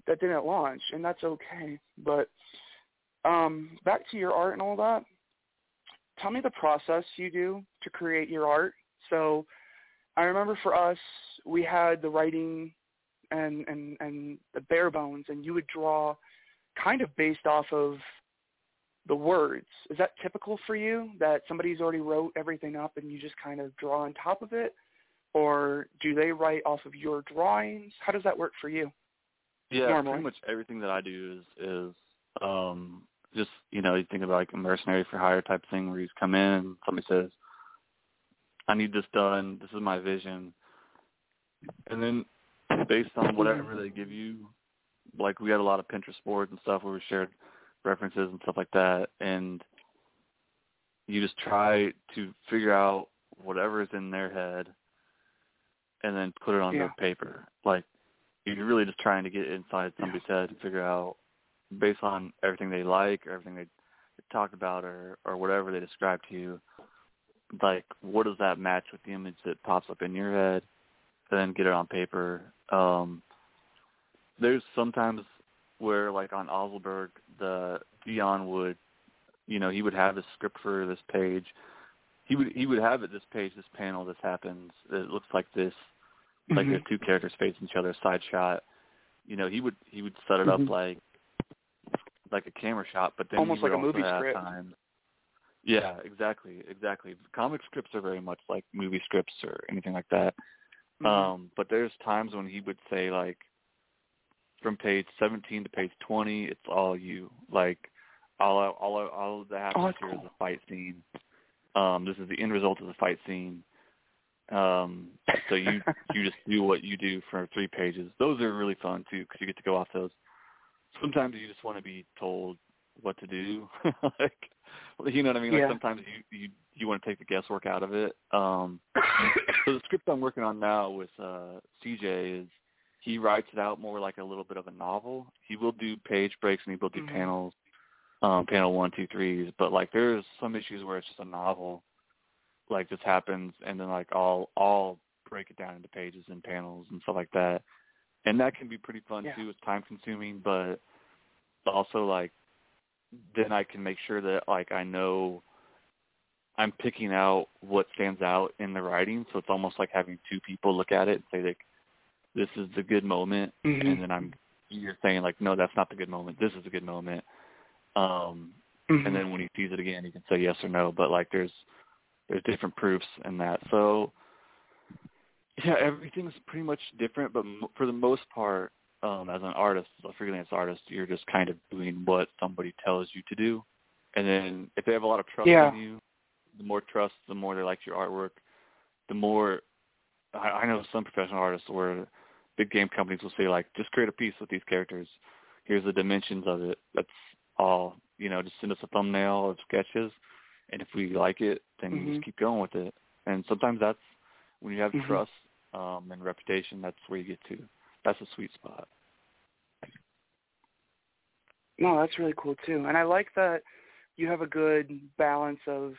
that didn't launch, and that's okay. But um, back to your art and all that. Tell me the process you do to create your art. So I remember for us, we had the writing and and and the bare bones, and you would draw kind of based off of the words. Is that typical for you that somebody's already wrote everything up and you just kind of draw on top of it? Or do they write off of your drawings? How does that work for you? Yeah, normally? pretty much everything that I do is is um just you know you think about like a mercenary for hire type thing where you come in and somebody says, "I need this done. This is my vision," and then based on whatever they give you, like we had a lot of Pinterest boards and stuff where we shared references and stuff like that, and you just try to figure out whatever is in their head, and then put it on Yeah. the paper. Like you're really just trying to get inside somebody's head and figure out based on everything they like or everything they talked about or or whatever they describe to you like what does that match with the image that pops up in your head? And then get it on paper. Um there's sometimes where like on Ozellberg the Dion would you know he would have a script for this page. He would he would have it this page this panel this happens it looks like this like Mhm. there's two characters facing each other side shot you know he would he would set it Mhm. up like like a camera shot but then Almost like a movie script. times- yeah exactly exactly comic scripts are very much like movie scripts or anything like that Mhm. um but there's times when he would say like from page 17 to page 20 it's all you like all all all that happens Oh, here is cool. a fight scene um this is the end result of the fight scene um so you you just do what you do for three pages. Those are really fun too because you get to go off those. Sometimes you just want to be told what to do. Like you know what i mean? Like Yeah. sometimes you you you want to take the guesswork out of it. Um so the script i'm working on now with uh cj is he writes it out more like a little bit of a novel. He will do page breaks and he will do Mhm. panels um panel one two threes but like there's some issues where it's just a novel like this happens and then like I'll I'll break it down into pages and panels and stuff like that. And that can be pretty fun Yeah. too. It's time consuming, but also like then I can make sure that like I know I'm picking out what stands out in the writing. So it's almost like having two people look at it and say like this is the good moment Mhm. and then I'm you're saying like, no, that's not the good moment. This is a good moment. Um Mhm. and then when he sees it again, he can say yes or no. But like, there's there's different proofs in that. So yeah, everything's pretty much different. But for the most part, um, as an artist, a freelance artist, you're just kind of doing what somebody tells you to do. And then if they have a lot of trust Yeah. in you, the more trust, the more they like your artwork. The more I, I know some professional artists where big game companies will say like, just create a piece with these characters. Here's the dimensions of it. That's all. You know, just send us a thumbnail of sketches, and if we like it, then you Mhm. just keep going with it. And sometimes that's when you have Mhm. trust um, and reputation. That's where you get to. That's a sweet spot. No, that's really cool too. And I like that you have a good balance of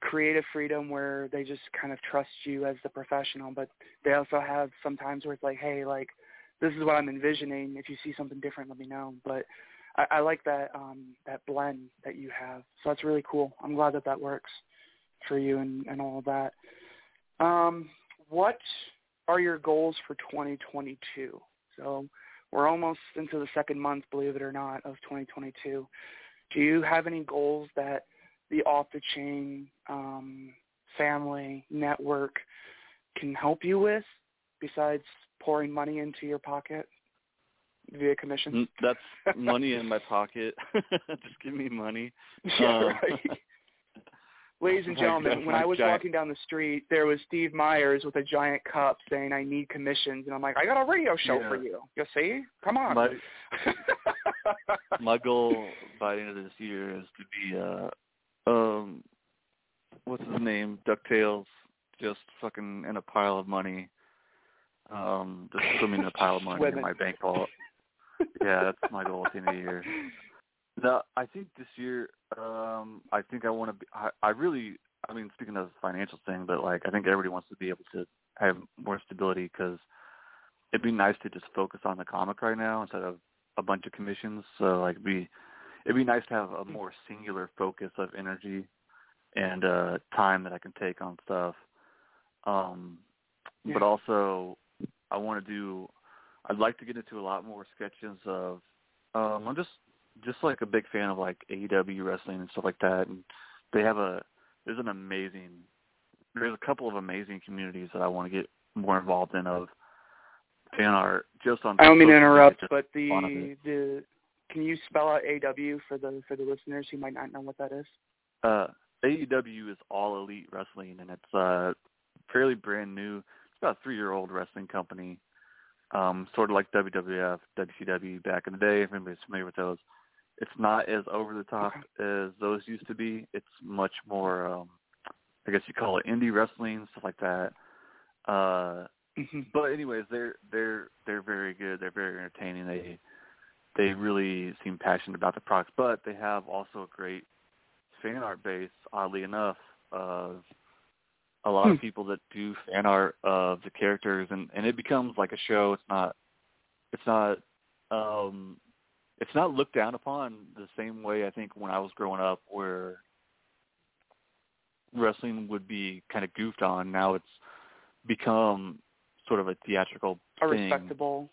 creative freedom where they just kind of trust you as the professional, but they also have sometimes where it's like, hey, like this is what I'm envisioning. If you see something different, let me know. But I, I like that um, that blend that you have. So that's really cool. I'm glad that that works for you and, and all of that. Um, what are your goals for 2022? So we're almost into the second month, believe it or not, of 2022. Do you have any goals that the off the chain um, family network can help you with besides pouring money into your pocket via commission? Mm, That's money in my pocket. just give me money. yeah, Um, right. Ladies and gentlemen, when I was giant- walking down the street, there was Steve Myers with a giant cup saying, "I need commissions," and I'm like, "I got a radio show Yeah. for you. You see? Come on." My my goal by the end of this year is to be uh um what's his name ducktales just fucking in a pile of money um just swimming in a pile of money in my bank vault yeah that's my goal at the end of the year no i think this year um i think i want to be i i really i mean speaking of the financial thing but like i think everybody wants to be able to have more stability because it'd be nice to just focus on the comic right now instead of a bunch of commissions. So like it'd be it'd be nice to have a more singular focus of energy and uh time that I can take on stuff. Um Yeah. but also I want to do I'd like to get into a lot more sketches of um I'm just just like a big fan of like AEW wrestling and stuff like that. And they have a there's an amazing there's a couple of amazing communities that I want to get more involved in of fan art just on. I don't mean to interrupt, but the the can you spell out AW for the for the listeners who might not know what that is? Uh, AEW is All Elite Wrestling, and it's uh fairly brand new. It's about a three year old wrestling company, um, sort of like WWF, WCW back in the day. If anybody's familiar with those, it's not as over the top as those used to be. It's much more, um, I guess you call it indie wrestling, stuff like that. Uh, mm-hmm. but anyways, they're they're they're very good. They're very entertaining. They they really seem passionate about the products, but they have also a great fan art base. Oddly enough, of a lot Hmm. of people that do fan art of the characters, and and it becomes like a show. It's not it's not um it's not looked down upon the same way I think when I was growing up, where wrestling would be kind of goofed on. Now it's become sort of a theatrical A thing. respectable.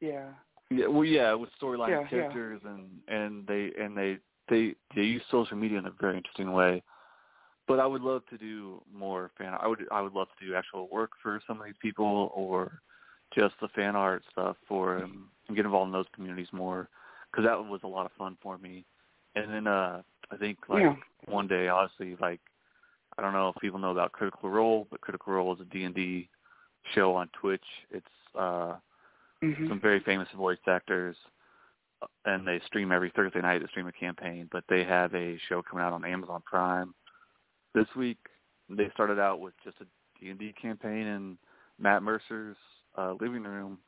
Yeah. Yeah, well, yeah, with storyline Yeah, yeah. characters and and they and they they they use social media in a very interesting way. But I would love to do more fan. I would I would love to do actual work for some of these people, or just the fan art stuff for them and get involved in those communities more because that was a lot of fun for me. And then uh I think like Yeah. one day, honestly, like I don't know if people know about Critical Role, but Critical Role is a D and D show on Twitch. It's uh hmm some very famous voice actors, uh, and they stream every Thursday night. They stream a campaign, but they have a show coming out on Amazon Prime this week. They started out with just a D and D campaign in Matt Mercer's uh, living room,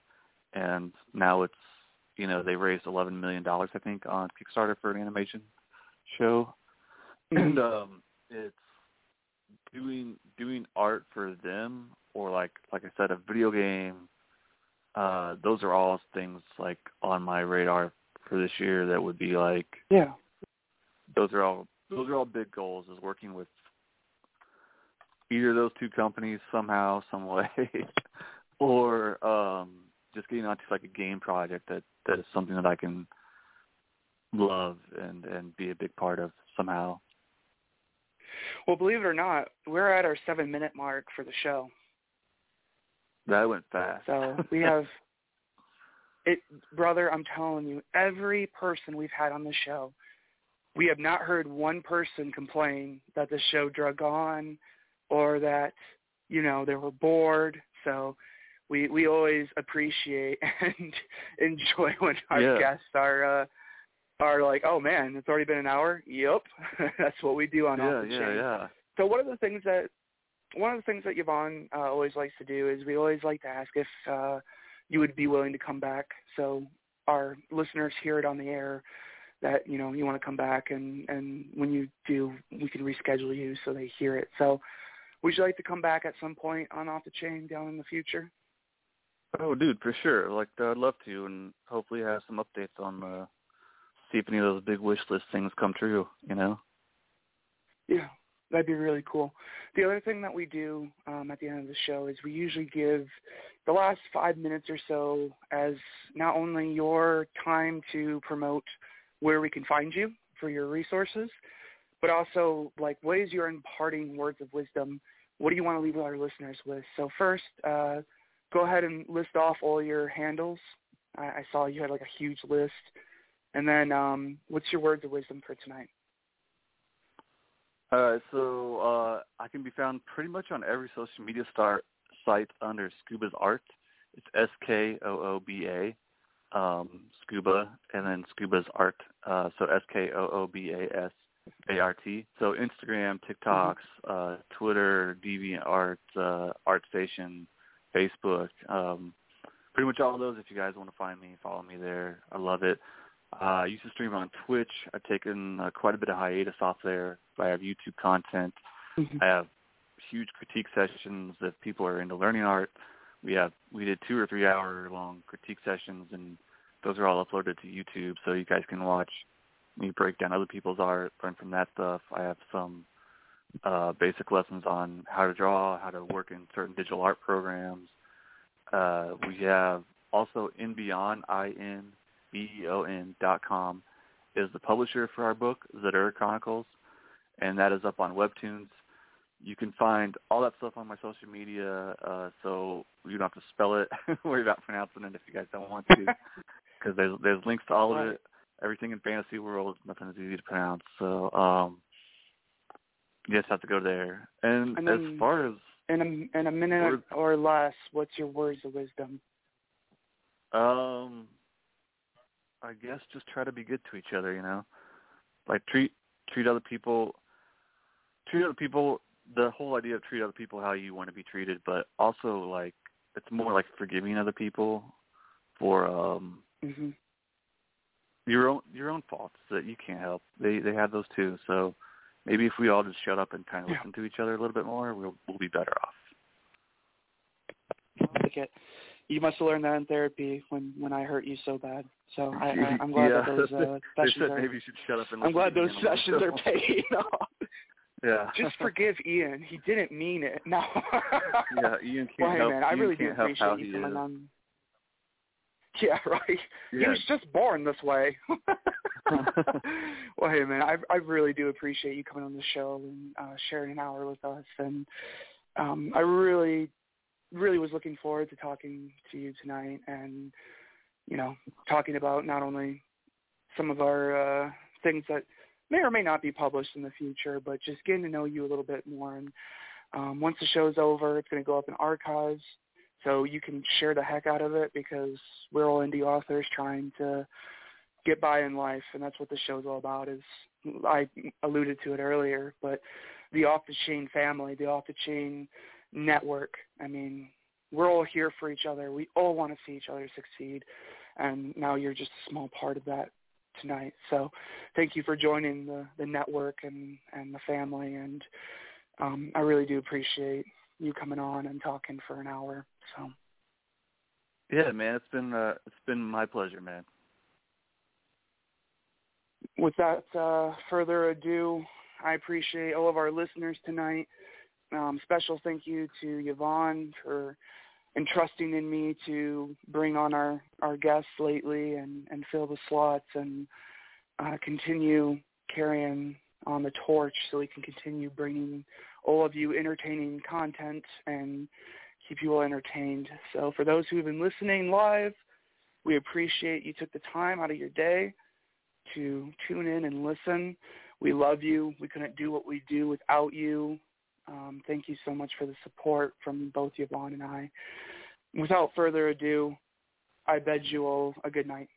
and now it's you know they raised eleven million dollars I think on Kickstarter for an animation show, and Mhm. um, it's doing doing art for them or like like I said a video game uh those are all things like on my radar for this year that would be like Yeah. those are all those are all big goals is working with either those two companies somehow some way or um just getting onto like a game project that that is something that I can love and and be a big part of somehow Well, believe it or not, we're at our seven minute mark for the show. that went fast So we have it, brother. I'm telling you, every person we've had on the show, we have not heard one person complain that the show drug on, or that you know they were bored. So we we always appreciate and enjoy when our Yeah. guests are uh, are like, oh man, it's already been an hour. Yep, that's what we do on yeah Off the yeah Chain. yeah So one of the things that one of the things that Yvonne uh, always likes to do is we always like to ask if uh, you would be willing to come back. So our listeners hear it on the air that you know you want to come back, and and when you do, we can reschedule you so they hear it. So would you like to come back at some point on Off the Chain down in the future? Oh, dude, for sure. Like, uh, I'd love to, and hopefully have some updates on uh, see if any of those big wish list things come true. You know. Yeah, that'd be really cool. The other thing that we do um, at the end of the show is we usually give the last five minutes or so as not only your time to promote where we can find you for your resources, but also like what is your imparting words of wisdom? What do you want to leave our listeners with? So first, uh, go ahead and list off all your handles. I, I saw you had like a huge list. And then um, what's your words of wisdom for tonight? Uh, so uh, I can be found pretty much on every social media star site under Skooba's Art. It's S K O O B A, um, Skooba, and then Skooba's Art. Uh, so S K O O B A S A R T. So Instagram, TikToks, uh, Twitter, DeviantArt, uh, ArtStation, Facebook. Um, pretty much all of those. If you guys want to find me, follow me there. I love it. Uh, I used to stream on Twitch. I've taken uh, quite a bit of hiatus off there. I have YouTube content. I have huge critique sessions if people are into learning art. We have we did two or three hour long critique sessions, and those are all uploaded to YouTube, so you guys can watch me break down other people's art, learn from that stuff. I have some uh, basic lessons on how to draw, how to work in certain digital art programs. Uh, we have also in beyond i n b e o n dot com is the publisher for our book, Zaidura Chronicles, and that is up on Webtoons. You can find all that stuff on my social media, uh, so you don't have to spell it, worry about pronouncing it if you guys don't want to, because there's there's links to all of it. Everything in fantasy world, nothing is easy to pronounce. So um, you just have to go there. And, And as then- far as In a in a minute Words- or less, what's your words of wisdom? Um, I guess just try to be good to each other. You know, like treat treat other people, treat other people. The whole idea of treat other people how you want to be treated, but also like it's more like forgiving other people for um hmm your own your own faults that you can't help. They they have those too. So maybe if we all just shut up and kind of Yeah. listen to each other a little bit more, we'll we'll be better off. I like it. You must have learned that in therapy when when I hurt you so bad. So I, I I'm glad yeah. that those uh, they sessions said are. maybe you should shut up and. I'm glad to those Ian on the sessions are paying off. Yeah. Just forgive Ian. He didn't mean it. No. yeah, Ian can't well, hey help. man, I Ian really do can't help how appreciate he you coming is. on. Yeah, right. He was just born this way. well, hey man, I I really do appreciate you coming on the show and uh, sharing an hour with us, and um, I really, really was looking forward to talking to you tonight, and you know, talking about not only some of our uh, things that may or may not be published in the future, but just getting to know you a little bit more. And um, once the show's over, it's going to go up in archives, so you can share the heck out of it because we're all indie authors trying to get by in life, and that's what the show's all about. Is I alluded to it earlier, but the off the chain family, the off the chain network. I mean, we're all here for each other. We all want to see each other succeed, and now you're just a small part of that tonight. So, thank you for joining the the network and and the family, and um, I really do appreciate you coming on and talking for an hour. So. yeah, man, it's been uh, it's been my pleasure, man. without uh, further ado, I appreciate all of our listeners tonight. Um, special thank you to Yvonne for entrusting in me to bring on our, our guests lately and, and fill the slots and uh, continue carrying on the torch so we can continue bringing all of you entertaining content and keep you all entertained. So for those who have been listening live, we appreciate you took the time out of your day to tune in and listen. We love you. We couldn't do what we do without you. Um, thank you so much for the support from both Yvonne and I. Without further ado, I bid you all a good night.